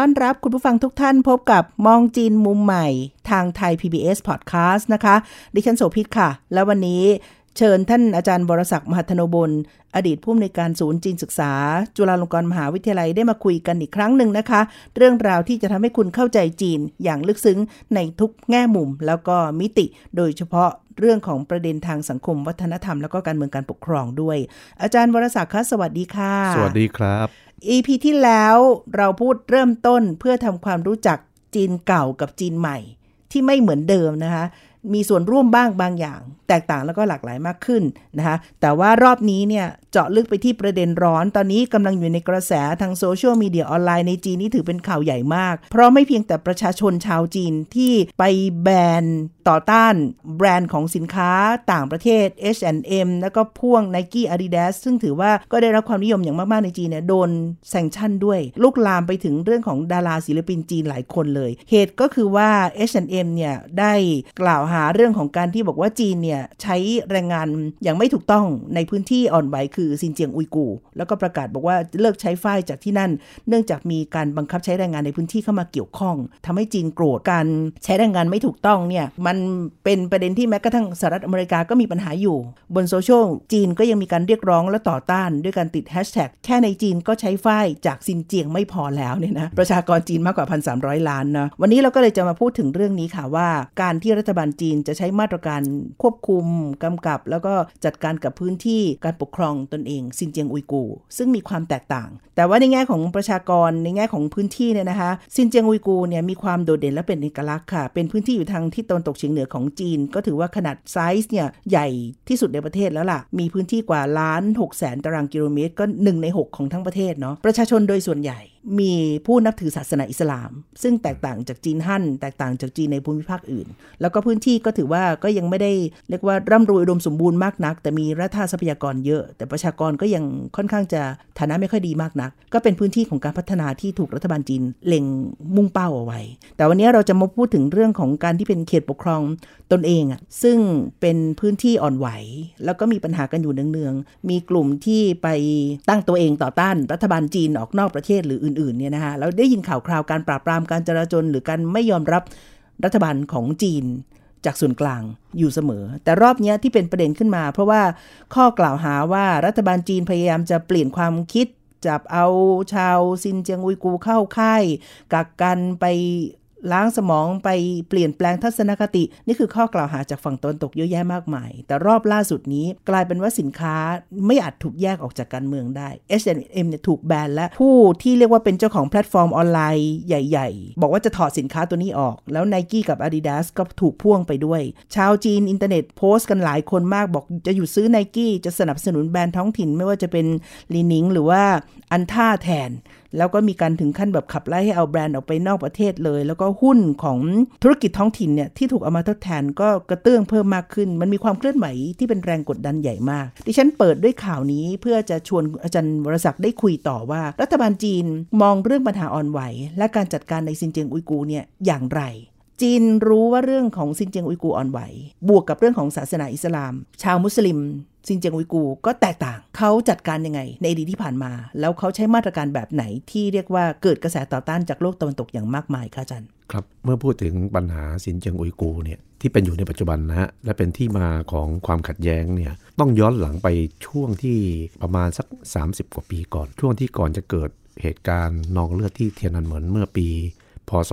ต้อนรับคุณผู้ฟังทุกท่านพบกับมองจีนมุมใหม่ทางไทย PBS Podcast นะคะ ดิฉันโสภิตค่ะ แล้ววันนี้เชิญท่านอาจารย์บรศักดิ์มหัทโนบลอดีตผู้อำนวยการศูนย์จีนศึกษา จุฬาลงกรณ์มหาวิทยาลัยได้มาคุยกันอีกครั้งหนึ่งนะคะ เรื่องราวที่จะทำให้คุณเข้าใจจีนอย่างลึกซึ้งในทุกแง่มุม แล้วก็มิติ โดยเฉพาะเรื่องของประเด็นทางสังคม วัฒนธรรม แล้วก็การเมืองการปกครองด้วย อาจารย์บรศักดิ์คะสวัสดีค่ะ สวัสดีครับ EP ที่แล้วเราพูดเริ่มต้นเพื่อทำความรู้จักจีนเก่ากับจีนใหม่ ที่ไม่เหมือนเดิมนะคะ มีส่วนร่วมบ้างบางอย่าง แตกต่างแล้วก็หลากหลายมากขึ้นนะคะ แต่ว่ารอบนี้เนี่ยเจาะลึกไปที่ประเด็นร้อน ตอนนี้กำลังอยู่ในกระแสทางโซเชียลมีเดียออนไลน์ในจีนนี่ถือเป็นข่าวใหญ่มาก เพราะไม่เพียงแต่ประชาชนชาวจีนที่ไปแบนต่อต้านแบรนด์ของสินค้าต่างประเทศ H&M แล้วก็พ่วง Nike Adidas ซึ่งถือว่าก็ได้รับความนิยมอย่างมาก ๆ ในจีนเนี่ยโดนแซงชั่นด้วยลุกลามไปถึงเรื่องของดาราศิลปินจีนหลายคนเลย เหตุก็คือว่า H&M เนี่ยได้กล่าวหาเรื่องของการที่บอกว่าจีนเนี่ยใช้แรงงานอย่างไม่ถูกต้องในพื้นที่อ่อนไหวคือซินเจียงอุยกู แล้วก็ประกาศบอกว่าเลิกใช้ฝ้ายจากที่นั่น เนื่องจากมีการบังคับใช้แรงงานในพื้นที่เข้ามาเกี่ยวข้องทำให้จีนโกรธการใช้แรงงานไม่ถูกต้องเนี่ยมันเป็นประเด็นที่แม้กระทั่งสหรัฐอเมริกาก็มีปัญหาอยู่ บนโซเชียลจีนก็ยังมีการเรียกร้องและต่อต้านด้วยการติดแฮชแท็กแค่ในจีนก็ใช้ฝ้ายจากซินเจียงไม่พอแล้วเนี่ยนะประชากรจีนมากกว่า 1,300 ล้านนะวันนี้เราก็เลยจะมาพูดถึงเรื่องนี้ค่ะว่า การที่รัฐบาลจีนจะใช้มาตรการควบคุมกำกับ แล้วก็จัดการกับพื้นที่การปกครองตนเองซินเจียงอุยกูร์ ซึ่งมีความแตกต่าง แต่ว่าในแง่ของประชากรในแง่ของพื้นที่เนี่ยนะคะซินเจียงอุยกูร์เนี่ยมีความโดดเด่นและเป็นเอกลักษณ์ค่ะ เป็นพื้นที่อยู่ทางที่ตะวันตกเฉียงเหนือของจีน ก็ถือว่าขนาดไซส์เนี่ยใหญ่ที่สุดในประเทศแล้วล่ะ มีพื้นที่กว่าล้าน6แสนตารางกิโลเมตร ก็1ใน 6 ของทั้งประเทศเนาะประชาชนโดยส่วนใหญ่มีผู้นับถือศาสนาอิสลาม ซึ่งแตกต่างจากจีนฮั่นแตกต่างจากจีนในภูมิภาคอื่น แล้วก็พื้นที่ก็ถือว่าก็ยังไม่ได้เรียกว่าร่ำรวยอุดมสมบูรณ์มากนัก แต่มีแร่ธาตุทรัพยากรเยอะ แต่ประชากรก็ยังค่อนข้างจะฐานะไม่ค่อยดีมากนัก ก็เป็นพื้นที่ของการพัฒนาที่ถูกรัฐบาลจีนเล็งมุ่งเป้าเอาไว้ แต่วันนี้เราจะมาพูดถึงเรื่องของการที่เป็นเขตปกครองตนเองอะซึ่งเป็นพื้นที่อ่อนไหว แล้วก็มีปัญหากันอยู่เนืองๆมีกลุ่มที่ไปตั้งตัวเองต่อต้านรัฐบาลจีนออกนอกประเทศหรืออื่นๆเนี่ยนะคะเราได้ยินข่าวคราวการปราบปรามการจราจนหรือการไม่ยอมรับรัฐบาลของจีนจากส่วนกลางอยู่เสมอ แต่รอบนี้ที่เป็นประเด็นขึ้นมา เพราะว่าข้อกล่าวหาว่ารัฐบาลจีนพยายามจะเปลี่ยนความคิดจับเอาชาวซินเจียงอุยกูร์เข้าค่ายกักกันไป ล้างสมองไปเปลี่ยนแปลงทัศนคติ นี่คือข้อกล่าวหาจากฝั่งตะวันตกเยอะแยะมากมาย แต่รอบล่าสุดนี้กลายเป็นว่าสินค้าไม่อาจถูกแยกออกจากการเมืองได้ H&M เนี่ยถูกแบนและผู้ที่เรียกว่าเป็นเจ้าของแพลตฟอร์มออนไลน์ใหญ่ ๆ บอกว่าจะถอดสินค้าตัวนี้ออก แล้ว Nike กับ Adidas ก็ถูกพ่วงไปด้วย ชาวจีนอินเทอร์เน็ตโพสต์กันหลายคนมากบอกจะหยุดซื้อ n i กี้จะสนับสนุนแบรนด์ท้องถิ่นไม่ว่าจะเป็นลีนิงหรือว่าอันท่าแทน แล้วก็มีการถึงขั้นแบบขับไล่ให้เอาแบรนด์ออกไปนอกประเทศเลย แล้วก็หุ้นของธุรกิจท้องถิ่นเนี่ยที่ถูกเอามาทดแทนก็กระเตื้องเพิ่มมากขึ้น มันมีความเคลื่อนไหวที่เป็นแรงกดดันใหญ่มาก ดิฉันเปิดด้วยข่าวนี้เพื่อจะชวนอาจารย์วรศักดิ์ได้คุยต่อว่า รัฐบาลจีนมองเรื่องปัญหาอ่อนไหว และการจัดการในซินเจียงอุยกูร์เนี่ยอย่างไร จีนรู้ว่าเรื่องของซินเจียงอุยกูร์อ่อนไหว บวกกับเรื่องของศาสนาอิสลาม ชาวมุสลิมซินเจียงอุยกูร์ก็แตกต่าง เขาจัดการยังไง ในอดีตที่ผ่านมา แล้วเขาใช้มาตรการแบบไหนที่เรียกว่าเกิดกระแสต่อต้านจากโลกตะวันตกอย่างมากมายคะอาจารย์ครับ เมื่อพูดถึงปัญหาซินเจียงอุยกูร์เนี่ยที่เป็นอยู่ในปัจจุบันนะฮะและเป็นที่มาของความขัดแย้งเนี่ยต้องย้อนหลังไปช่วงที่ประมาณสัก 30 กว่าปีก่อน ช่วงที่ก่อนจะเกิดเหตุการณ์นองเลือดที่เทียนันเหมินเมื่อปี พศ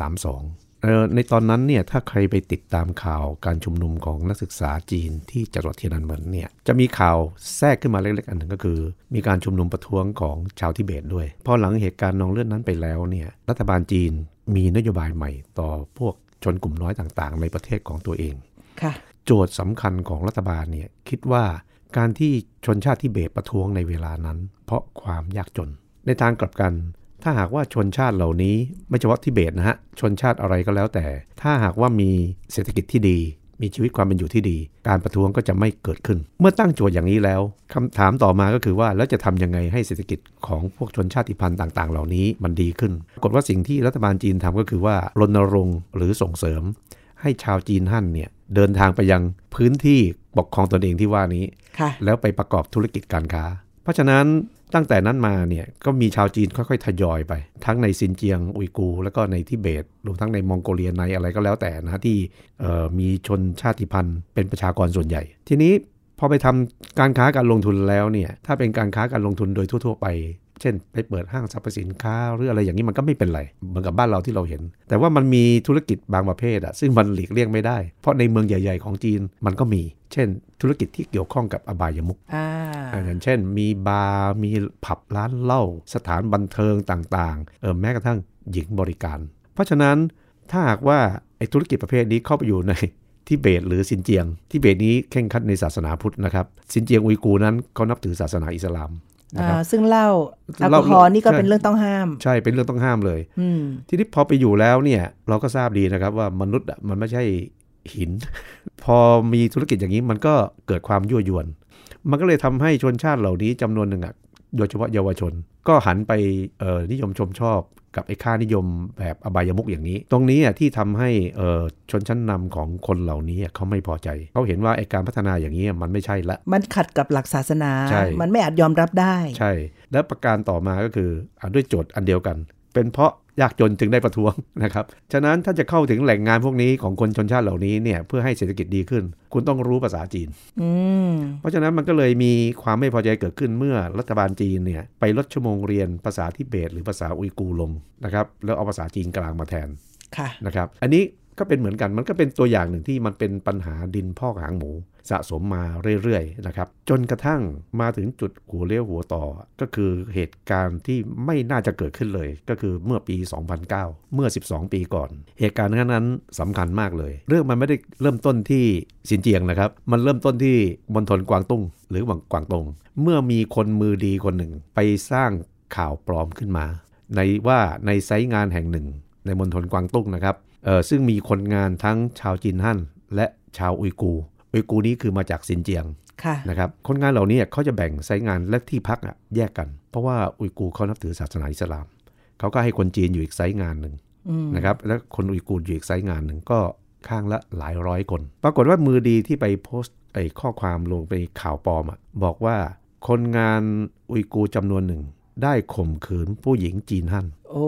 2532 ในตอนนั้นเนี่ยถ้าใครไปติดตามข่าวการชุมนุมของนักศึกษาจีนที่จังหวัดเทียนนันเหมินเนี่ยจะมีข่าวแทรกขึ้นมาเล็กๆ อันหนึ่งก็คือ มีการชุมนุมประท้วงของชาวทิเบตด้วย พอหลังเหตุการณ์นองเลือดนั้นไปแล้วเนี่ยรัฐบาลจีนมีนโยบายใหม่ต่อพวกชนกลุ่มน้อยต่างๆ ในประเทศของตัวเองค่ะโจทย์สำคัญของรัฐบาลเนี่ยคิดว่าการที่ชนชาติทิเบตประท้วงในเวลานั้น เพราะความยากจน ในทางกลับกัน ถ้าหากว่าชนชาติเหล่านี้ ไม่เฉพาะทิเบตนะฮะ ชนชาติอะไรก็แล้วแต่ ถ้าหากว่ามีเศรษฐกิจที่ดี มีชีวิตความเป็นอยู่ที่ดี การประท้วงก็จะไม่เกิดขึ้น เมื่อตั้งโจทย์อย่างนี้แล้วคำถามต่อมาก็คือว่าแล้วจะทำยังไงให้เศรษฐกิจของพวกชนชาติพันธุ์ต่าง ๆ เหล่านี้มันดีขึ้นปรากฏว่าสิ่งที่รัฐบาลจีนทำก็คือว่ารณรงค์หรือส่งเสริม ให้ชาวจีนฮั่นเนี่ยเดินทางไปยังพื้นที่ปกครองตนเองที่ว่านี้ค่ะแล้วไปประกอบธุรกิจการค้า เพราะฉะนั้น ตั้งแต่นั้นมาเนี่ยก็มีชาวจีนค่อยๆ ทยอยไป ทั้งในซินเจียงอุยกู แล้วก็ในทิเบตรวมทั้งในมองโกเลียในอะไรก็แล้วแต่นะที่มีชนชาติพันธุ์เป็นประชากรส่วนใหญ่ ทีนี้พอไปทำการค้าการลงทุนแล้วเนี่ยถ้าเป็นการค้าการลงทุนโดยทั่ว ๆ ไป เช่น ไปเปิดห้างสรรพสินค้า หรืออะไรอย่างนี้มันก็ไม่เป็นไร เหมือนกับบ้านเราที่เราเห็น แต่ว่ามันมีธุรกิจบางประเภทอะซึ่งมันหลีกเลี่ยงไม่ได้ เพราะในเมืองใหญ่ ๆ ของจีนมันก็มี เช่น ธุรกิจที่เกี่ยวข้องกับอบายมุขอ่าอ่าอย่างเช่น มีบาร์มีผับร้านเหล้าสถานบันเทิงต่างๆเออแม้กระทั่งหญิงบริการ เพราะฉะนั้นถ้าหากว่าไอ้ธุรกิจประเภทนี้เข้าไปอยู่ในทิเบตหรือซินเจียงทิเบตนี้เข่งครัดในศาสนาพุทธนะครับซินเจียงอุยกูนั้นเขานับถือศาสนาอิสลาม นะครับอ่าซึ่งเหล้าแอลเหล้ากอฮอล์นี่ก็ใช่เป็นเรื่องต้องห้าม ใช่เป็นเรื่องต้องห้ามเลยอืมทีนี้พอไปอยู่แล้วเนี่ยเราก็ทราบดีนะครับว่ามนุษย์อะมันไม่ใช่หิน พอมีธุรกิจอย่างนี้มันก็เกิดความยั่วยวน มันก็เลยทำให้ชนชาติเหล่านี้จำนวนหนึ่งอะ โดยเฉพาะเยาวชน ก็หันไปเอ่อนิยมชมชอบกับไอ้ค่านิยมแบบอบายมุกอย่างนี้ ตรงนี้อะที่ทำให้เอ่อชนชั้นนำของคนเหล่านี้อะเขาไม่พอใจ เขาเห็นว่าไอ้การพัฒนาอย่างนี้อะมันไม่ใช่ละ มันขัดกับหลักศาสนาใช่มันไม่อาจยอมรับได้ ใช่ และประการต่อมาก็คืออะด้วยโจทย์อันเดียวกัน เป็นเพราะ ยากจนจึงได้ประท้วงนะครับ ฉะนั้นถ้าจะเข้าถึงแหล่งงานพวกนี้ของคนชนชาติเหล่านี้เนี่ยเพื่อให้เศรษฐกิจดีขึ้น คุณต้องรู้ภาษาจีนอืมเพราะฉะนั้นมันก็เลยมีความไม่พอใจเกิดขึ้นเมื่อรัฐบาลจีนเนี่ยไปลดชั่วโมงเรียนภาษาทิเบต หรือภาษาอุยกูร์ลงนะครับแล้วเอาภาษาจีนกลางมาแทนค่ะนะครับ อันนี้ ก็เป็นเหมือนกันมันก็เป็นตัวอย่างหนึ่งที่มันเป็นปัญหาดินพอกหางหมู สะสมมาเรื่อยๆนะครับ จนกระทั่งมาถึงจุดหัวเลี้ยวหัวต่อ ก็คือเหตุการณ์ที่ไม่น่าจะเกิดขึ้นเลย ก็คือเมื่อปี 2009 เมื่อ 12 ปีก่อน เหตุการณ์นั้นสำคัญมากเลย เรื่องมันไม่ได้เริ่มต้นที่สินเจียงนะครับ มันเริ่มต้นที่มณฑลกวางตุ้ง หรือกวางตงเมื่อมีคนมือดีคนหนึ่งไปสร้างข่าวปลอมขึ้นมา ในว่าในไซต์งานแห่งหนึ่ง ในมณฑลกวางตุ้งนะครับเอ่อซึ่งมีคนงานทั้งชาวจีนฮั่นและชาวอุยกูร์อุยกูร์นี้คือมาจากซินเจียงค่ะนะครับคนงานเหล่านี้เขาจะแบ่งไซต์งานและที่พักอะแยกกัน เพราะว่าอุยกูร์เขานับถือศาสนาอิสลาม เขาก็ให้คนจีนอยู่อีกไซต์งานหนึ่งอืมนะครับแล้วคนอุยกูร์อยู่อีกไซต์งานหนึ่งก็ข้างละหลายร้อยคน ปรากฏว่ามือดีที่ไปโพสต์ไอ้ข้อความลงไปข่าวปลอมอะบอกว่าคนงานอุยกูร์จำนวนหนึ่ง ได้ข่มขืนผู้หญิงจีนฮั่นโอ้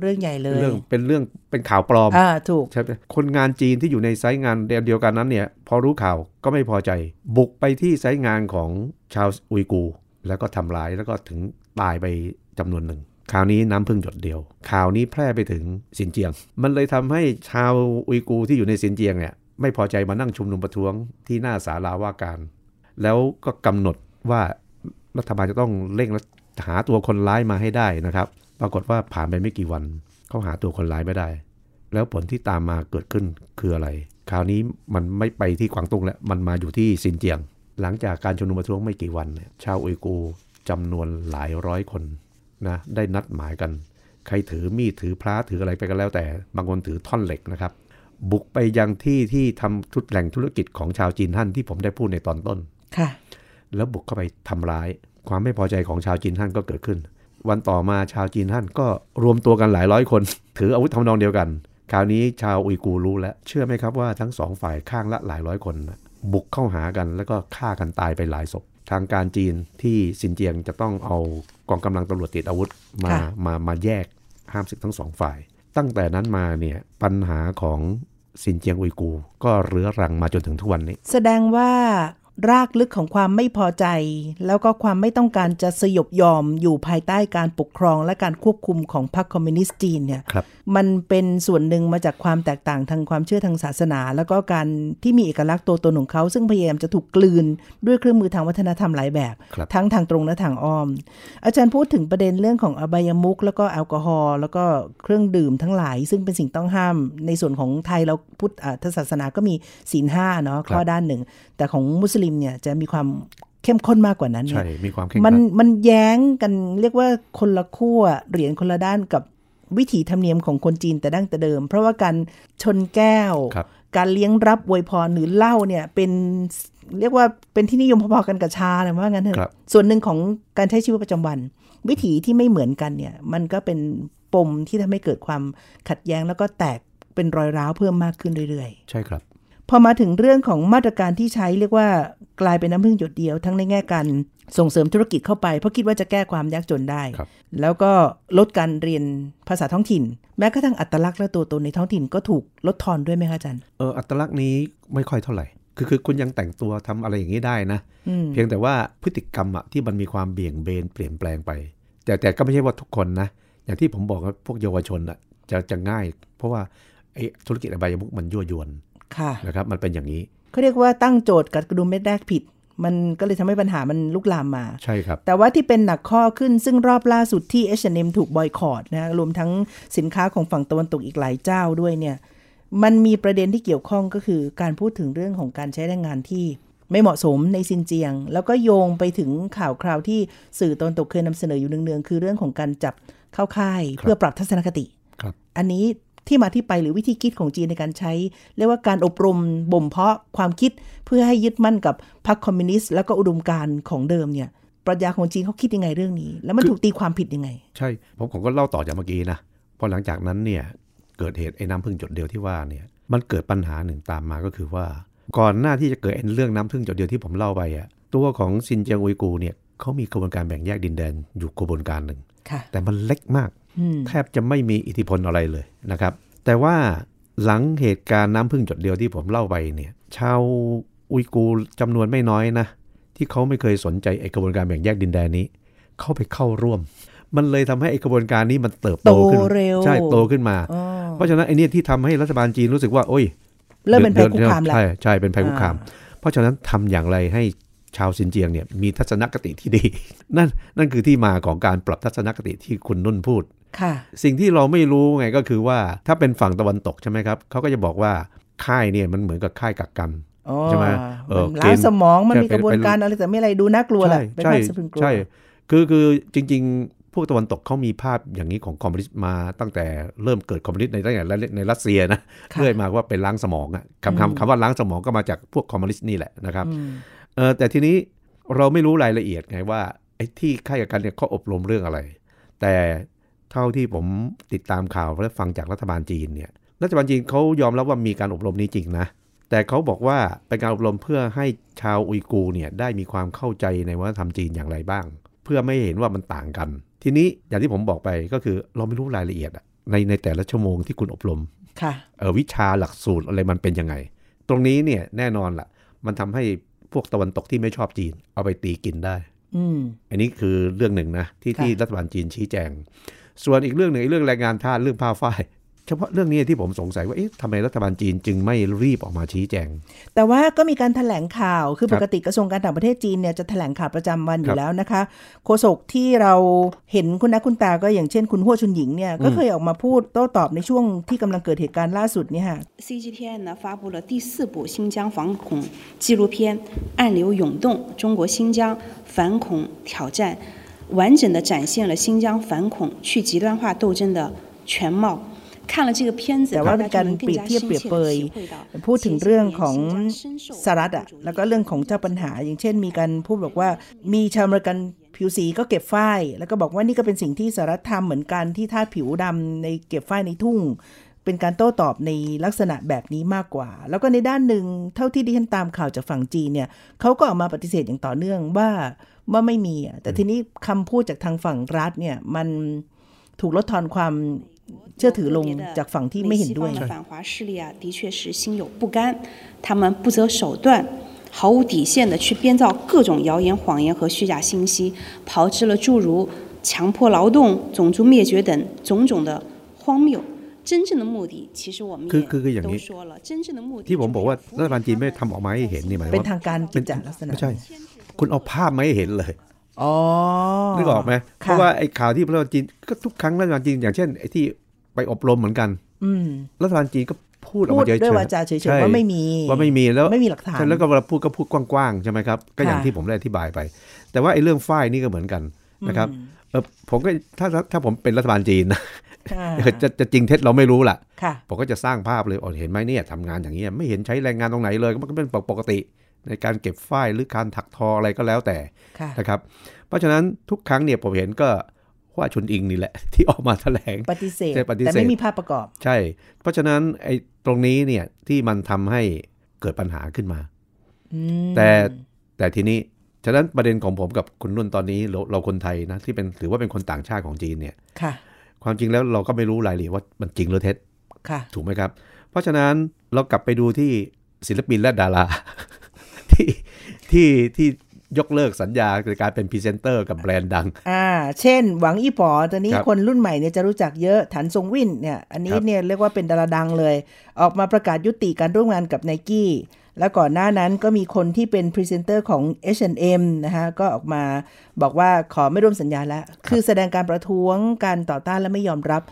เรื่องใหญ่เลยเรื่องเป็นเรื่องเป็นข่าวปลอมอ่าถูกใช่ไหมคนงานจีนที่อยู่ในไซต์งานเดียวกันนั้นเนี่ย พอรู้ข่าวก็ไม่พอใจ บุกไปที่ไซต์งานของชาวอุยกูร์แล้วก็ทำร้ายแล้วก็ถึงตายไปจำนวนหนึ่งข่าวนี้น้ำพึ่งหยดเดียว ข่าวนี้แพร่ไปถึงสินเจียง มันเลยทำให้ชาวอุยกูร์ที่อยู่ในสินเจียงเนี่ยไม่พอใจมานั่งชุมนุมประท้วงที่หน้าศาลาว่าการ แล้วก็กำหนดว่ารัฐบาลจะต้องเร่ง หาตัวคนร้ายมาให้ได้นะครับ ปรากฏว่าผ่านไปไม่กี่วันเขาหาตัวคนร้ายไม่ได้ แล้วผลที่ตามมาเกิดขึ้นคืออะไร คราวนี้มันไม่ไปที่กวางตุ้งแล้ว มันมาอยู่ที่ซินเจียง หลังจากการชุมนุมประท้วงไม่กี่วันเนี่ยชาวอุยกูร์จำนวนหลายร้อยคนนะได้นัดหมายกัน ใครถือมีดถือพระถืออะไรไปก็แล้วแต่ บางคนถือท่อนเหล็กนะครับ บุกไปยังที่ที่ทำทุดแหล่งธุรกิจของชาวจีนท่านที่ผมได้พูดในตอนต้นค่ะแล้วบุกเข้าไปทำร้าย ความไม่พอใจของชาวจีนท่านก็เกิดขึ้น วันต่อมาชาวจีนท่านก็รวมตัวกันหลายร้อยคน ถืออาวุธทำนองเดียวกัน คราวนี้ชาวอุยกูร์รู้แล้ว เชื่อไหมครับว่าทั้งสองฝ่ายข้างละหลายร้อยคนน่ะบุกเข้าหากันแล้วก็ฆ่ากันตายไปหลายศพทางการจีนที่ซินเจียงจะต้องเอากองกำลังตำรวจติดอาวุธมาค่ะมามาแยกห้ามศึกทั้งสองฝ่าย ตั้งแต่นั้นมาเนี่ยปัญหาของซินเจียงอุยกูร์ก็เรื้อรังมาจนถึงทุกวันนี้ แสดงว่า รากลึกของความไม่พอใจ แล้วก็ความไม่ต้องการจะสยบยอมอยู่ภายใต้การปกครองและการควบคุมของพรรคคอมมิวนิสต์จีนเนี่ยครับมันเป็นส่วนหนึ่งมาจากความแตกต่างทางความเชื่อทางศาสนา แล้วก็การที่มีเอกลักษณ์ตัวตนของเขาซึ่งพยายามจะถูกกลืนด้วยเครื่องมือทางวัฒนธรรมหลายแบบครับทั้งทางตรงและทางอ้อม อาจารย์พูดถึงประเด็นเรื่องของอบายมุกแล้วก็แอลกอฮอล์แล้วก็เครื่องดื่มทั้งหลาย ซึ่งเป็นสิ่งต้องห้าม ในส่วนของไทยเราพุทธอ่าศาสนาก็มีศีลห้าเนาะข้อด้านหนึ่ง แต่ของมุสลิมเนี่ยจะมีความเข้มข้นมากกว่านั้นเนี่ใช่ยมีความเคร่งคมันรัดมันแย้งกันเรียกว่าคนละขั้วเหรียญคนละด้านกับวิถีธรรมเนียมของคนจีนแต่ดั้งแต่เดิม เพราะว่าการชนแก้วครับการเลี้ยงรับอวยพรหรือเหล้าเนี่ยเป็นเรียกว่าเป็นที่นิยมพอๆกันกับชาเลยว่างั้นเถครับอะส่วนหนึ่งของการใช้ชีวิตประจำวัน วิถีที่ไม่เหมือนกันเนี่ย มันก็เป็นปมที่ทำให้เกิดความขัดแย้งแล้วก็แตกเป็นรอยร้าวเพิ่มมากขึ้นเรื่อยๆ ใช่ครับ พอมาถึงเรื่องของมาตรการที่ใช้เรียกว่ากลายเป็นน้ำพึ่งหยดเดียวทั้งในแง่การส่งเสริมธุรกิจเข้าไป เพราะคิดว่าจะแก้ความยากจนได้ครับแล้วก็ลดการเรียนภาษาท้องถิ่น แม้กระทั่งอัตลักษณ์และตัวตนในท้องถิ่นก็ถูกลดทอนด้วยไหมคะอาจารย์เอออัตลักษณ์นี้ไม่ค่อยเท่าไหร่คือคือคุณยังแต่งตัวทำอะไรอย่างนี้ได้นะอืมเพียงแต่ว่าพฤติกรรมอะที่มันมีความเบี่ยงเบนเปลี่ยนแปลงไป แต่แต่ก็ไม่ใช่ว่าทุกคนนะ อย่างที่ผมบอกว่าพวกเยาวชนอะจะจะง่าย เพราะว่าไอ้ธุรกิจอบายมุกมันยั่วยวน ค่ะนะครับมันเป็นอย่างนี้เขาเรียกว่าตั้งโจทย์กัดกระดุมเม็ดแรกผิด มันก็เลยทำให้ปัญหามันลุกลามมา ใช่ครับ แต่ว่าที่เป็นหนักข้อขึ้นซึ่งรอบล่าสุดที่ H&M ถูกบอยคอรดนะรวมทั้งสินค้าของฝั่งตะวันตกอีกหลายเจ้าด้วยเนี่ยมันมีประเด็นที่เกี่ยวข้องก็คือการพูดถึงเรื่องของการใช้แรงงานที่ไม่เหมาะสมในซินเจียง แล้วก็โยงไปถึงข่าวคราวที่สื่อตะวันตกเคยนำเสนออยู่เนืองๆ คือเรื่องของการจับเข้าค่าย เพื่อปรับทัศนคติครับอันนี้ ที่มาที่ไปหรือวิธีคิดของจีนในการใช้ เรียกว่าการอบรมบ่มเพาะความคิดเพื่อให้ยึดมั่นกับพรรคคอมมิวนิสต์แล้วก็อุดมการณ์ของเดิมเนี่ยปรัชญาของจีนเขาคิดยังไงเรื่องนี้ แล้วมันถูกตีความผิดยังไง ใช่ผมผมก็เล่าต่อจากเมื่อกี้นะพอหลังจากนั้นเนี่ยเกิดเหตุไอ้น้ำพึ่งหยดเดียวที่ว่าเนี่ยมันเกิดปัญหาหนึ่งตามมาก็คือว่า ก่อนหน้าที่จะเกิดไอ้เรื่องน้ำพึ่งหยดเดียวที่ผมเล่าไปอะตัวของซินเจียงอุยกูเนี่ยเขามีกระบวนการแบ่งแยกดินแดนอยู่กระบวนการหนึ่งค่ะแต่มันเล็กมากอืม แทบจะไม่มีอิทธิพลอะไรเลยนะครับ แต่ว่าหลังเหตุการณ์น้ำพึ่งหยดเดียวที่ผมเล่าไปเนี่ยชาวอุยกูร์จำนวนไม่น้อยนะ ที่เขาไม่เคยสนใจไอ้กระบวนการแบ่งแยกดินแดนนี้ เข้าไปเข้าร่วม มันเลยทำให้ไอ้กระบวนการนี้มันเติบโตขึ้นโตเร็วใช่โตขึ้นมาอ๋อเพราะฉะนั้นไอ้เนี่ยที่ทำให้รัฐบาลจีนรู้สึกว่า โอ้ยเริ่มเป็นภัยคุกคามแล้วใช่ใช่เป็นภัยคุกคามอ่เพราะฉะนั้นทำอย่างไรให้ชาวซินเจียงเนี่ยมีทัศนคติที่ดี นั่นนั่นคือที่มาของการปรับทัศนคติที่คุณนุ่นพูดค่ะ สิ่งที่เราไม่รู้ไงก็คือว่าถ้าเป็นฝั่งตะวันตกใช่ไหมครับเขาก็จะบอกว่าค่ายเนี่ยมันเหมือนกับค่ายกักกันอ๋อใช่ไหมเออมันล้างเกณฑ์สมองมันมีใช่กระบวนเป็นการอะไรแต่ไม่อะไรดูน่ากลัวแหละเป็นใช่ภาพสะพรึงกลัวใช่คือคือจริง ๆ พวกตะวันตกเขามีภาพอย่างนี้ของคอมมิวนิสต์มาตั้งแต่เริ่มเกิดคอมมิวนิสต์ในตั้งแต่ในรัสเซียนะค่ะเรื่อยมาว่าเป็นล้างสมองอะคำอืมคำคำว่าล้างสมองก็มาจากพวกคอมมิวนิสต์นี่แหละนะครับอืมเออแต่ทีนี้เราไม่รู้รายละเอียดไงว่าไอ้ที่ค่ายกักกันเนี่ยเขาอบรมเรื่องอะไร แต่ เท่าที่ผมติดตามข่าวและฟังจากรัฐบาลจีนเนี่ย รัฐบาลจีนเขายอมรับว่ามีการอบรมนี้จริงนะ แต่เขาบอกว่าเป็นการอบรมเพื่อให้ชาวอุยกูร์เนี่ยได้มีความเข้าใจในวัฒนธรรมจีนอย่างไรบ้าง เพื่อไม่ให้เห็นว่ามันต่างกัน ทีนี้อย่างที่ผมบอกไปก็คือเราไม่รู้รายละเอียดอะในในแต่ละชั่วโมงที่คุณอบรมค่ะเออวิชาหลักสูตรอะไรมันเป็นยังไง ตรงนี้เนี่ยแน่นอนละ่ะ มันทำให้พวกตะวันตกที่ไม่ชอบจีน เอาไปตีกินได้ อืมอันนี้คือเรื่องหนึ่งนะที่ค่ะที่รัฐบาลจีนชี้แจง ส่วนอีกเรื่องหนึ่งไอ้เรื่องแรงงานทาสเรื่องผ้าฝ้าย เฉพาะเรื่องนี้ที่ผมสงสัยว่าเอ๊ะทำไมรัฐบาลจีนจึงไม่รีบออกมาชี้แจง แต่ว่าก็มีการแถลงข่าว คือ ครั ป บ กติกระทรวงการต่างประเทศจีนเนี่ยจะแถลงข่าวประจำวันอ ครั ยู่ บ แล้วนะคะ โฆษกที่เราเห็นคุณนักคุณตาก็อย่างเช่นคุณหัวชุนหญิงเนี่ย ก็เคยออกมาพูดโต้ตอบในช่วงที่กำลังเกิดเหตุการณ์ล่าสุดเนี่ยค่ะ CGTN 呢发布了第四部新疆反恐纪录片《暗流涌动：中国新疆反恐挑战》， 完整的展现了新疆反恐去极端化斗争的全貌。看了这个片子， แต่ว่า 大 เป็น 家 การ 就能 เปรี 更 ยบ 加 เทียบ 深 เปรียบ 切 เป 地 ย 体会到 พูดถึงเรื่องของ 新疆深受 สหรัฐอ่ะแล้วก็เรื่องของเจ้าปัญหา อย่างเช่น มีการพูดบอกว่ามีชาวอเมริกันผิวสีก็เก็บฝ้าย แล้วก็บอกว่านี่ก็เป็นสิ่งที่สหรัฐทำเหมือนกันที่ทาสผิวดำในเก็บฝ้ายในทุ่ง เป็นการโต้ตอบในลักษณะแบบนี้มากกว่า แล้วก็ในด้านหนึ่งเท่าที่ดิฉันตามข่าวจากฝั่งจีนเนี่ยเขาก็ออกมาปฏิเสธอย่างต่อเนื่องว่า ว่าไม่มีอะแต่ทีนี้คำพูดจากทางฝั่งรัฐเนี่ยมันถูกลดทอนความเชื่อถือลงจากฝั่งที่ไม่เห็นด้วย 美西方的反华势力啊，的确是心有不甘，他们不择手段。毫无底线的去编造各种谣言、谎言和虚假信息，炮制了诸如强迫劳动、种族灭绝等种种的荒谬。真正的目的，其实我们 คือคือคืออ 也 ย่าง 都 นี้ 说了，真正的目的 ที่ผม 就是 บอกว่า 要 รัฐบาลจีนไม่ 服务 ทำออกมาให้เห็นนี่หมาย เป็น ว่า ทางการกิจจาลักษณะ ไม่ใช่ คุณเอาภาพมาให้เห็นเลยอ๋อนึกออกไหมเพค่ะราะว่าไอ้ข่าวที่รัฐบาลจีนก็ทุกครั้งรัฐบาลจีนอย่างเช่นไอ้ที่ไปอบรมเหมือนกันอืมรัฐบาลจีนก็พูดออกพูดมาเฉยๆด้วยวาจาเฉยใช่ๆว่าไม่มีว่าไม่มีแล้วไม่มีหลักฐานใช่แล้วก็เวลาพูดก็พูดกว้างๆใช่ไหมครับก็อย่างค่ะที่ผมได้อธิบายไป แต่ว่าไอ้เรื่องฝ้ายนี่ก็เหมือนกันนะครับเออผมก็ถ้าถ้าถ้าผมเป็นรัฐบาลจีนนะอ่าจะจะจริงเท็จเราไม่รู้ล่ะค่ะ ผมก็จะสร้างภาพเลยอ๋อเห็นไหมเนี่ยทำงานอย่างนี้ยไม่เห็นใช้แรงงานตรงไหนเลย มันก็เป็นปกติ ในการเก็บฝ้ายหรือการถักทออะไรก็แล้วแต่ค่ะนะครับ เพราะฉะนั้นทุกครั้งเนี่ยผมเห็นก็ว่าชุนอิงนี่แหละ ที่ออกมาแถลงปฏิเสธใช่ปฏิเสธแต่ไม่มีภาพประกอบ ใช่ เพราะฉะนั้นไอ้ตรงนี้เนี่ยที่มันทำให้เกิดปัญหาขึ้นมาอืมแต่แต่ทีนี้ฉะนั้นประเด็นของผมกับคุณนุ่นตอนนี้เราเราคนไทยนะที่เป็นถือว่าเป็นคนต่างชาติของจีนเนี่ยค่ะ ความจริงแล้วเราก็ไม่รู้รายละเอียดว่ามันจริงหรือเท็จค่ะ ถูกไหมครับ เพราะฉะนั้นเรากลับไปดูที่ศิลปินและดารา ที่ที่ที่ยกเลิกสัญญาในการเป็นพรีเซนเตอร์กับแบรนด์ดัง อ่า เช่น หวังอีป๋อตอนนี้ครับคนรุ่นใหม่เนี่ยจะรู้จักเยอะ ถันซงวินเนี่ย อันนี้ครับเนี่ยเรียกว่าเป็นดาราดังเลย ออกมาประกาศยุติการร่วมงานกับไนกี้ แล้วก่อนหน้านั้นก็มีคนที่เป็นพรีเซนเตอร์ของ H&M นะคะก็ออกมาบอกว่าขอไม่ร่วมสัญญาแล้ว คือแสดงการประท้วงการต่อต้านและไม่ยอมรับ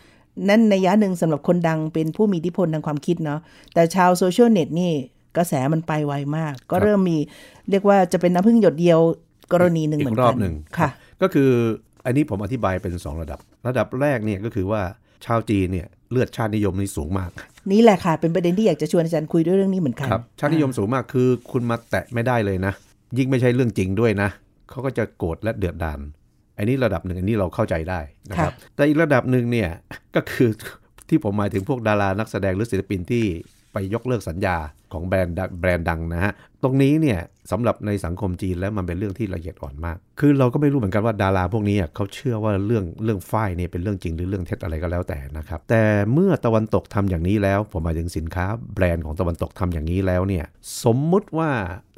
นั่นในนัยยะหนึ่งสำหรับคนดังเป็นผู้มีอิทธิพลทางความคิดเนาะแต่ชาวโซเชียลเน็ตนี่ กระแสมันไปไวมาก ก็ครับเริ่มมีเรียกว่าจะเป็นน้ำผึ้งหยดเดียวกรณีหนึ่งอีกรอบหนึ่งเหมือนกันค่ะ ก็คืออันนี้ผมอธิบายเป็น 2 ระดับ ระดับแรกเนี่ยก็คือว่าชาวจีนเนี่ยเลือดชาตินิยมนี่สูงมาก นี่แหละค่ะ เป็นประเด็นที่อยากจะชวนอาจารย์คุยด้วยเรื่องนี้เหมือนกันครับชาตินิยมสูงมากคือคุณมาแตะไม่ได้เลยนะ ยิ่งไม่ใช่เรื่องจริงด้วยนะเขาก็จะโกรธและเดือดดานอันนี้ระดับหนึ่งอันนี้เราเข้าใจได้นะครับแต่อีกระดับหนึ่งเนี่ยก็คือที่ผมหมายถึงพวกดารานักแสดงหรือศิลปินที่ ไปยกเลิกสัญญาของแบรนด์ดังแบรนด์ดังนะฮะ ตรงนี้เนี่ยสำหรับในสังคมจีนแล้วมันเป็นเรื่องที่ละเอียดอ่อนมาก คือเราก็ไม่รู้เหมือนกันว่าดาราพวกนี้อะเขาเชื่อว่าเรื่องเรื่องฝ้ายเนี่ยเป็นเรื่องจริงหรือเรื่องเท็จอะไรก็แล้วแต่นะครับ แต่เมื่อตะวันตกทำอย่างนี้แล้ว ผมหมายถึงสินค้าแบรนด์ของตะวันตกทำอย่างนี้แล้วเนี่ยสมมุติว่า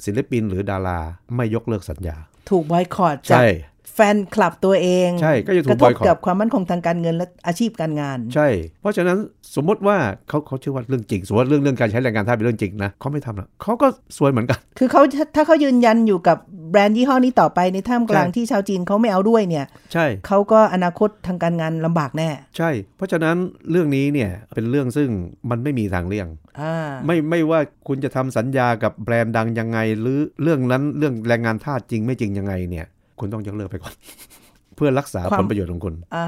ศิลปินหรือดาราไม่ยกเลิกสัญญา ถูกบอยคอรจากใช่ แฟนคลับตัวเองใช่ก็จะถูกกระทบ boycott กับความมั่นคงทางการเงินและอาชีพการงาน ใช่ เพราะฉะนั้นสมมติว่าเขาเขาเชื่อว่าเรื่องจริง สมมติว่าเรื่องเรื่องการใช้แรงงานทาสเป็นเรื่องจริงนะเขาไม่ทำหรอกเขาก็ซวยเหมือนกัน คือเขาถ้าเขายืนยันอยู่กับแบรนด์ยี่ห้อนี้ต่อไปในท่ามกลางใช่ที่ชาวจีนเขาไม่เอาด้วยเนี่ย ใช่เขาก็อนาคตทางการงานลำบากแน่ ใช่ เพราะฉะนั้นเรื่องนี้เนี่ยเป็นเรื่องซึ่งมันไม่มีทางเลี่ยงอ่าไม่ไม่ว่าคุณจะทำสัญญากับแบรนด์ดังยังไง หรือเรื่องนั้นเรื่องแรงงานทาสจริงไม่จริงยังไงเนี่ย คุณต้องยกเลิกไปก่อน เพื่อรักษาความผลประโยชน์ของคุณ อ่า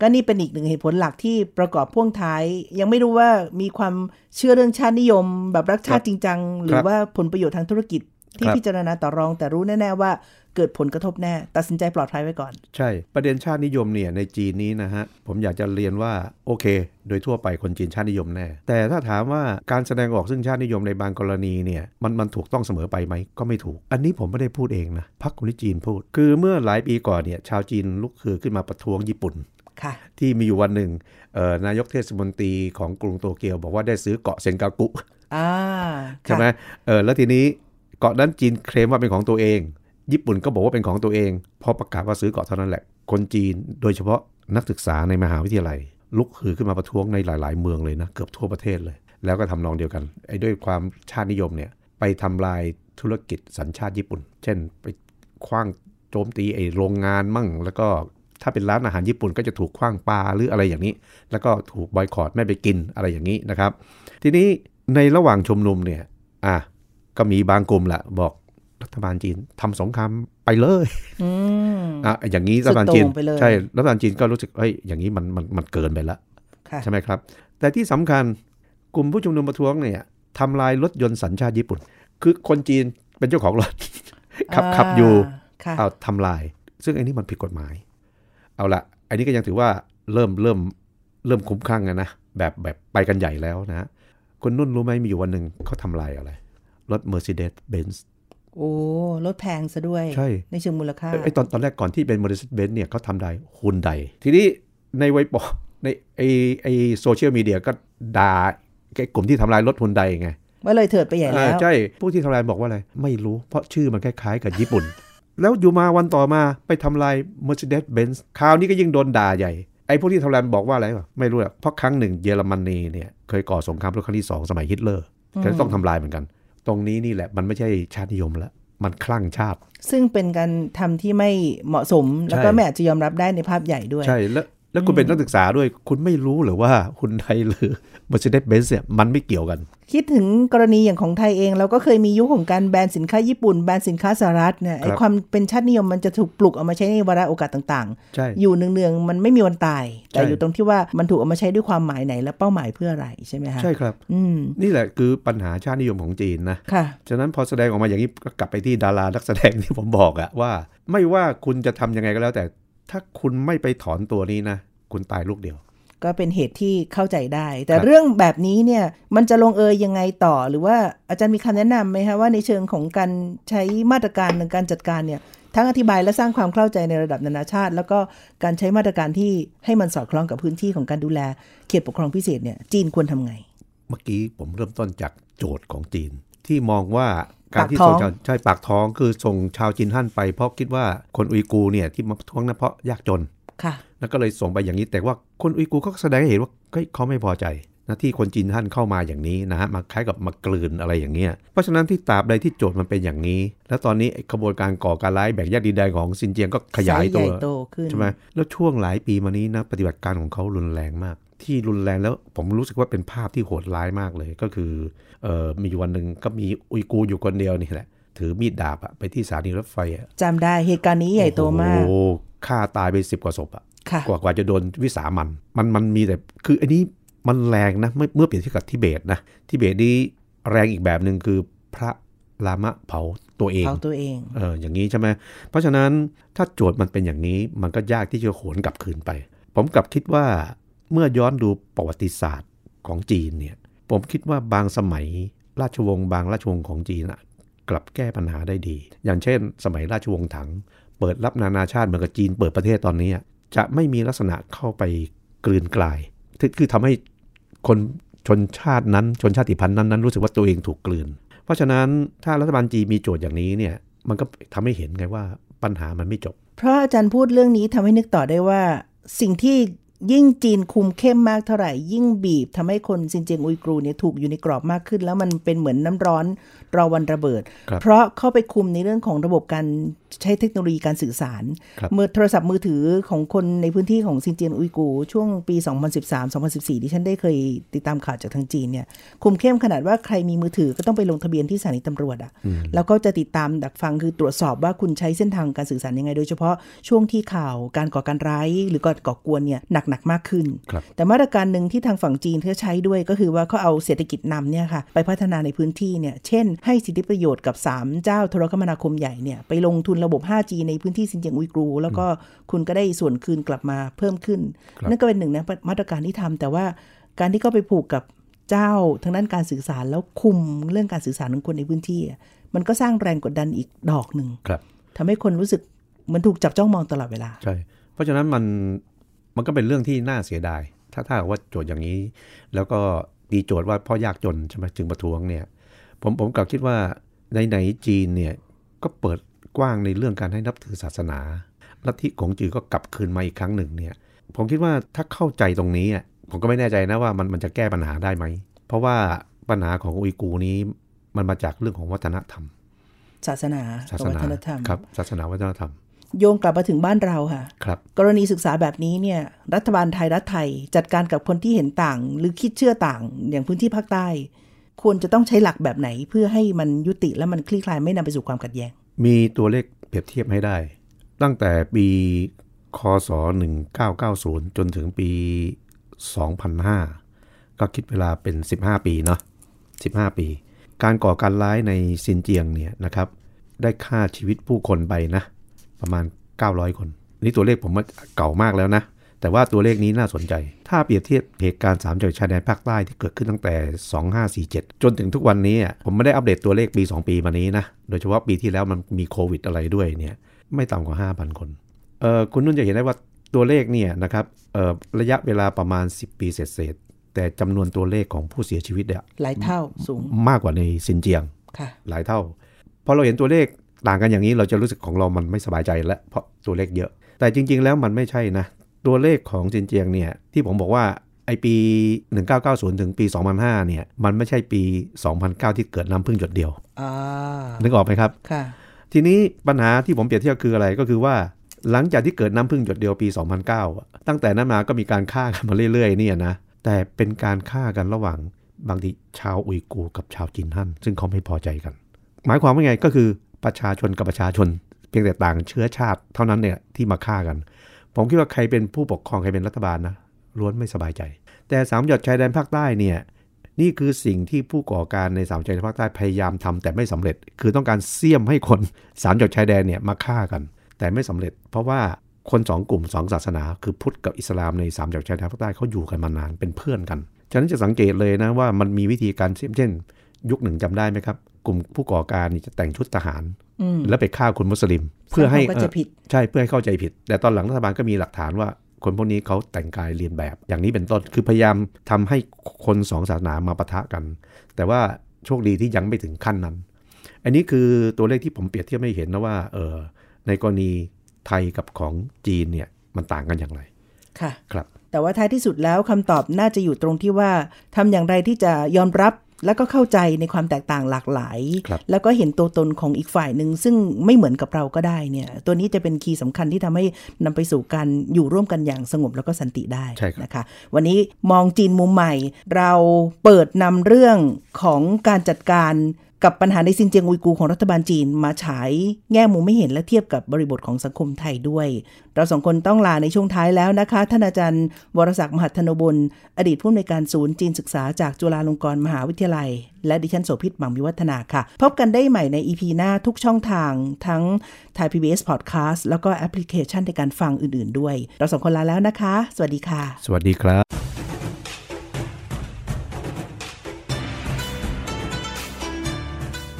ก็นี่เป็นอีกหนึ่งเหตุผลหลักที่ประกอบพ่วงท้าย ยังไม่รู้ว่ามีความเชื่อเรื่องชาตินิยม แบบรักชาติจริงจัง หรือว่าผลประโยชน์ทางธุรกิจ ที่ครับพิจารณาต่อรองแต่รู้แน่ ๆ ว่าเกิดผลกระทบแน่ ตัดสินใจปลอดภัยไว้ก่อน ใช่ ประเด็นชาตินิยมเนี่ยในจีนนี้นะฮะ ผมอยากจะเรียนว่าโอเค โดยทั่วไปคนจีนชาตินิยมแน่ แต่ถ้าถามว่าการแสดงออกซึ่งชาตินิยมในบางกรณีเนี่ยมันมันถูกต้องเสมอไปไหมก็ไม่ถูก อันนี้ผมไม่ได้พูดเองนะพรรคคอมมิวนิสต์จีนพูด คือเมื่อหลายปีก่อนเนี่ยชาวจีนลุกคือขึ้นมาประท้วงญี่ปุ่นค่ะที่มีอยู่วันหนึ่งเอ่อนายกเทศมนตรีของกรุงโตเกียว บอกว่าได้ซื้อเกาะเซนกากุอ่าใช่ไหมเออแล้วทีนี้ เกาะนั้นจีนเคลมว่าเป็นของตัวเอง ญี่ปุ่นก็บอกว่าเป็นของตัวเอง พอประกาศว่าซื้อเกาะเท่านั้นแหละ คนจีนโดยเฉพาะนักศึกษาในมหาวิทยาลัย ลุกฮือขึ้นมาประท้วงในหลาย ๆ เมืองเลยนะเกือบทั่วประเทศเลย แล้วก็ทำนองเดียวกันไอ้ด้วยความชาตินิยมเนี่ยไปทำลายธุรกิจสัญชาติญี่ปุ่น เช่น ไปคว้างโจมตีไอ้โรงงานมั่ง แล้วก็ถ้าเป็นร้านอาหารญี่ปุ่นก็จะถูกคว้างปลาหรืออะไรอย่างนี้ แล้วก็ถูกบอยคอรตไม่ไปกินอะไรอย่างนี้นะครับ ทีนี้ในระหว่างชุมนุมเนี่ยอะ ก็มีบางกลุ่มแหละบอกรัฐบาลจีนทำสงครามไปเลยอืมอะอย่างนี้รัฐบาลจีนสุดโต่งไปเลยใช่รัฐบาลจีนก็รู้สึกเอ้ยอย่างนี้มันมันมันเกินไปละค่ะใช่ไหมครับ แต่ที่สำคัญกลุ่มผู้ชุมนุมประท้วงเนี่ยทำลายรถยนต์สัญชาติญี่ปุ่น คือคนจีนเป็นเจ้าของรถขับขับอยู่ค่ะเอาทำลาย ซึ่งไอ้นี่มันผิดกฎหมาย เอาละอันนี้ก็ยังถือว่าเริ่มเริ่มเริ่มคุ้มคลั่งอะนะแบบแบบไปกันใหญ่แล้วนะคุณนุ่นรู้ไหมมีอยู่วันหนึ่งเขาทำลายอะไร รถ Mercedes-Benz โอ้ รถแพงซะด้วย ใช่ ในเชิงมูลค่า ไอ้ตอนตอนแรกก่อนที่เป็น Mercedes-Benz เนี่ยเขาทำได้ฮุนไดทีนี้ในไวปอในไอไอโซเชียลมีเดียก็ด่าไอ้กลุ่มที่ทำลายรถฮุนไดไงว่าเลยเถิดไปใหญ่แล้วอ่าใช่ ผู้ที่ทำลายบอกว่าอะไร ไม่รู้เพราะชื่อมันคล้ายๆกับญี่ปุ่น แล้วอยู่มาวันต่อมาไปทำลาย Mercedes-Benz คราวนี้ก็ยิ่งโดนด่าใหญ่ไอ้พวกที่ทำลายบอกว่าอะไรวะไม่รู้อะเพราะครั้งหนึ่งเยอรมนีเนี่ยเคยก่อสงครามโลกครั้งที่สองสมัยฮิตเลอร์ก็ต้องทำลายเหมือนกัน ตรงนี้นี่แหละมันไม่ใช่ชาตินิยมแล้วมันคลั่งชาติ ซึ่งเป็นการทำที่ไม่เหมาะสม แล้วก็ใช่ไม่อาจจะยอมรับได้ในภาพใหญ่ด้วย ใช่แล้ว แล้วคุณเป็นนักศึกษาด้วย คุณไม่รู้หรือว่าคุณไทยหรือ Mercedes-Benz เนี่ยมันไม่เกี่ยวกัน คิดถึงกรณีอย่างของไทยเองเราก็เคยมียุคของการแบนสินค้าญี่ปุ่น แบนสินค้าสหรัฐเนี่ยไอ้ครับความเป็นชาตินิยมมันจะถูกปลุกเอามาใช้ในวาระโอกาสต่างใช่ๆอยู่เนืองๆมันไม่มีวันตาย แต่ใช่อยู่ตรงที่ว่ามันถูกเอามาใช้ด้วยความหมายไหน และเป้าหมายเพื่ออะไรใช่ไหมคะใช่ครับอืมนี่แหละคือปัญหาชาตินิยมของจีนนะค่ะฉะนั้นพอแสดงออกมาอย่างนี้ก็กลับไปที่ดารานักแสดงที่ผมบอกอะว่า ไม่ว่าคุณจะทำยังไงก็แล้วแต่ ถ้าคุณไม่ไปถอนตัวนี้นะ คุณตายลูกเดียว ก็เป็นเหตุที่เข้าใจได้ แต่ครับเรื่องแบบนี้เนี่ยมันจะลงเอยยังไงต่อ หรือว่าอาจารย์มีคำแนะนำไหมคะว่าในเชิงของการใช้มาตรการในการจัดการเนี่ยทั้งอธิบายและสร้างความเข้าใจในระดับนานาชาติ แล้วก็การใช้มาตรการที่ให้มันสอดคล้องกับพื้นที่ของการดูแลเขตปกครองพิเศษเนี่ยจีนควรทำไง เมื่อกี้ผมเริ่มต้นจากโจทย์ของจีน ที่มองว่าการที่ปากท้ส่องงชาวใช่ปากท้องคือส่งชาวจีนฮั่นไป เพราะคิดว่าคนอุยกูร์เนี่ยที่มาประท้วงนั้นเพราะยากจนค่ะแล้วก็เลยส่งไปอย่างนี้แต่ว่าคนอุยกูร์เขาก็แสดงให้เห็นว่าเฮ้ยเขาไม่พอใจนะที่คนจีนฮั่นเข้ามาอย่างนี้นะฮะมาคล้ายกับมากลืนอะไรอย่างเงี้ยเพราะฉะนั้นที่ตราบใดที่โจทย์มันเป็นอย่างนี้ แล้วตอนนี้ไอ้ขบวนการก่อการร้ายแบ่งแยกดินแดนของซินเจียงก็ขยายไซส์ตัวใหญ่โตขึ้นใช่ไหมแล้วช่วงหลายปีมานี้นะปฏิบัติการของเขารุนแรงมาก ที่รุนแรงแล้วผมรู้สึกว่าเป็นภาพที่โหดร้ายมากเลย ก็คือเออมีอยู่วันหนึ่งก็มีอุยกูร์อยู่คนเดียวนี่แหละ ถือมีดดาบอะไปที่สถานีรถไฟอะจำได้เหตุการณ์นี้ใหญ่โตมากโอ้โหฆ่าตายไปสิบกว่าศพอะค่ะกว่ากว่าจะโดนวิสามันมันมันมีแต่คืออันนี้มันแรงนะเมื่อเมื่อเปรียบเทียบกับทิเบตนะทิเบตนี้แรงอีกแบบหนึ่งคือพระลามะเผาตัวเองเผาตัวเองเอออย่างนี้ใช่ไหมเพราะฉะนั้นถ้าโจทย์มันเป็นอย่างนี้มันก็ยากที่จะโหนกลับคืนไป ผมกลับคิดว่า เมื่อย้อนดูประวัติศาสตร์ของจีนเนี่ยผมคิดว่าบางสมัยราชวงศ์บางราชวงศ์ของจีนอะกลับแก้ปัญหาได้ดี อย่างเช่น สมัยราชวงศ์ถัง เปิดรับนานาชาติเหมือนกับจีนเปิดประเทศตอนนี้ จะไม่มีลักษณะเข้าไปกลืนกลาย คือคือทำให้คนชนชาตินั้นชนชาติพันธุ์นั้นนั้นรู้สึกว่าตัวเองถูกกลืน เพราะฉะนั้นถ้ารัฐบาลจีนมีโจทย์อย่างนี้เนี่ยมันก็ทำให้เห็นไงว่าปัญหามันไม่จบ เพราะอาจารย์พูดเรื่องนี้ทำให้นึกต่อได้ว่า สิ่งที่ ยิ่งจีนคุมเข้มมากเท่าไหร่ ยิ่งบีบทำให้คนซินเจียงอุยกรูเนี่ยถูกอยู่ในกรอบมากขึ้น แล้วมันเป็นเหมือนน้ำร้อนรอวันระเบิดครับเพราะเข้าไปคุมในเรื่องของระบบการใช้เทคโนโลยีการสื่อสารครับมือโทรศัพท์มือถือของคนในพื้นที่ของซินเจียงอุยกูร์ช่วงปี 2013-2014 ที่ฉันได้เคยติดตามข่าวจากทางจีนเนี่ยคุมเข้มขนาดว่าใครมีมือถือก็ต้องไปลงทะเบียนที่สถานีตำรวจอะแล้วก็จะติดตามดักฟังคือตรวจสอบว่าคุณใช้เส้นทางการสื่อสารยังไง โดยเฉพาะช่วงที่ข่าวการก่อการร้ายหรือก่อก่อกวนเนี่ยหนักๆมากขึ้นครับแต่มาตรการหนึ่งที่ทางฝั่งจีนเขาใช้ด้วยก็คือว่าเขาเอาเศรษฐกิจนำเนี่ยค่ะไปพัฒนาในพื้นที่เนี่ยเช่น ให้สิทธิประโยชน์กับ 3 เจ้าโทรคมนาคมใหญ่เนี่ยไปลงทุนระบบ 5G ในพื้นที่ซินเจียงอุยกรู แล้วก็คุณก็ได้ส่วนคืนกลับมาเพิ่มขึ้นครับนั่นก็เป็นหนึ่งนะมาตรการที่ทำแต่ว่าการที่เขาไปผูกกับเจ้าทางด้านการสื่อสารแล้วคุมเรื่องการสื่อสารของคนในพื้นที่อะมันก็สร้างแรงกดดันอีกดอกหนึ่งครับทำให้คนรู้สึกเหมือนถูกจับจ้องมองตลอดเวลาใช่เพราะฉะนั้นมัน มันก็เป็นเรื่องที่น่าเสียดาย ถ้าถ้าหากว่าโจทย์อย่างนี้ แล้วก็ตีโจทย์ว่าเพ่อยากจนใช่ไหมจึงประท้วงเนี่ย ผมผมกลับคิดว่าในไหนๆจีนเนี่ยก็เปิดกว้างในเรื่องการให้นับถือศาสนาลัทธิของจีนก็กลับคืนมาอีกครั้งหนึ่งเนี่ย ผมคิดว่าถ้าเข้าใจตรงนี้อะผมก็ไม่แน่ใจนะว่ามันมันจะแก้ปัญหาได้ไหม เพราะว่าปัญหาของอุยกูร์นี้มันมาจากเรื่องของวัฒนธรรม ศาสนาศากับสวันาฒนธรรมครับศาสนาวัฒนธรรม โยงกลับมาถึงบ้านเราค่ะครับกรณีศึกษาแบบนี้เนี่ย รัฐบาลไทยรัฐไทย จัดการกับคนที่เห็นต่าง หรือคิดเชื่อต่าง อย่างพื้นที่ภาคใต้ ควรจะต้องใช้หลักแบบไหน เพื่อให้มันยุติและมันคลี่คลายไม่นำไปสู่ความขัดแย้ง มีตัวเลขเปรียบเทียบให้ได้ ตั้งแต่ปีคศ 1990 จนถึงปี 2005 ก็คิดเวลาเป็น 15 ปีเนาะ15 ปี การก่อการร้ายในซินเจียงเนี่ยนะครับ ได้ฆ่าชีวิตผู้คนไปนะ ประมาณ 900 คน นี่ตัวเลขผมว่าเก่ามากแล้วนะ แต่ว่าตัวเลขนี้น่าสนใจ ถ้าเปรียบเทียบเหตุการณ์สามจังหวัดชายแดนภาคใต้ที่เกิดขึ้นตั้งแต่ 2547 จนถึงทุกวันนี้อะผมไม่ได้อัปเดตตัวเลขปี 2 ปีมานี้นะ โดยเฉพาะปีที่แล้วมันมีโควิดอะไรด้วยเนี่ยไม่ต่ำกว่า 5,000 คนเออคุณนุ่นจะเห็นได้ว่าตัวเลขเนี่ยนะครับเออระยะเวลาประมาณ 10 ปีเศษๆแต่จำนวนตัวเลขของผู้เสียชีวิตเนี่ยหลายเท่าสูงมากกว่าในซินเจียงค่ะหลายเท่าพอเราเห็นตัวเลข ต่างกันอย่างนี้เราจะรู้สึกของเรามันไม่สบายใจแล้วเพราะตัวเลขเยอะ แต่จริง ๆ แล้วมันไม่ใช่นะ ตัวเลขของซินเจียงเนี่ยที่ผมบอกว่าไอปี 1990 ถึงปี 2005 เนี่ย มันไม่ใช่ปี 2009 ที่เกิดน้ำพึ่งหยดเดียวอ่านึกออกไหมครับ ค่ะ ทีนี้ปัญหาที่ผมเปรียบเทียบคืออะไรก็คือว่า หลังจากที่เกิดน้ำพึ่งหยดเดียวปี 2009 ตั้งแต่นั้นมาก็มีการฆ่ากันมาเรื่อยๆเนี่ยนะ แต่เป็นการฆ่ากันระหว่างบางทีชาวอุยกูร์กับชาวจีนฮั่นซึ่งเขาไม่พอใจกัน หมายความว่าไงก็คือ ประชาชนกับประชาชน เพียงแต่ต่างเชื้อชาติเท่านั้นเนี่ยที่มาฆ่ากัน ผมคิดว่าใครเป็นผู้ปกครองใครเป็นรัฐบาลนะล้วนไม่สบายใจ แต่สามหยดชายแดนภาคใต้เนี่ยนี่คือสิ่งที่ผู้ก่อการในสามจังหวัดภาคใต้พยายามทำแต่ไม่สำเร็จ คือต้องการเสี่ยมให้คนสามจังหวัดชายแดนเนี่ยมาฆ่ากัน แต่ไม่สำเร็จ เพราะว่าคนสองกลุ่มสองศาสนา คือพุทธกับอิสลามในสามจังหวัดชายแดนภาคใต้เขาอยู่กันมานานเป็นเพื่อนกัน ฉะนั้นจะสังเกตเลยนะว่ามันมีวิธีการเสี่ยมเช่น ยุคหนึ่งจำได้ไหมครับ กลุ่มผู้ก่อการนี่จะแต่งชุดทหารอืมแล้วไปฆ่าคนมุสลิม เพื่อให้ก็จะผิดใช่เพื่อให้เข้าใจผิด แต่ตอนหลังรัฐบาลก็มีหลักฐานว่าคนพวกนี้เขาแต่งกายเรียนแบบอย่างนี้เป็นต้นคือพยายามทำให้คนสองศาสนามาปะทะกัน แต่ว่าโชคดีที่ยังไม่ถึงขั้นนั้น อันนี้คือตัวเลขที่ผมเปรียบเทียบไม่เห็นนะว่าเออในกรณีไทยกับของจีนเนี่ยมันต่างกันอย่างไรค่ะครับ แต่ว่าท้ายที่สุดแล้วคำตอบน่าจะอยู่ตรงที่ว่าทำอย่างไรที่จะยอมรับ และก็เข้าใจในความแตกต่างหลากหลายครับแล้วก็เห็นตัวตนของอีกฝ่ายหนึ่งซึ่งไม่เหมือนกับเราก็ได้เนี่ย ตัวนี้จะเป็นคีย์สำคัญที่ทำให้นำไปสู่การอยู่ร่วมกันอย่างสงบแล้วก็สันติได้ใช่ครับนะคะ วันนี้มองจีนมุมใหม่ เราเปิดนำเรื่องของการจัดการ กับปัญหาในซินเจียงอุยกูของรัฐบาลจีนมาฉายแง่มุมไม่เห็นและเทียบกับบริบทของสังคมไทยด้วย เราสองคนต้องลาในช่วงท้ายแล้วนะคะ ท่านอาจารย์ วรศักดิ์มหัทธนบุญอดีตผู้อำนวยการศูนย์จีนศึกษาจากจุฬาลงกรณ์มหาวิทยาลัย และดิฉันโสภิต หวังวิวัฒนาค่ะ พบกันได้ใหม่ใน EP หน้าทุกช่องทาง ทั้ง Thai PBS Podcast แล้วก็แอปพลิเคชันในการฟังอื่น ๆ ด้วย เราสองคนลาแล้วนะคะ สวัสดีค่ะ สวัสดีครับ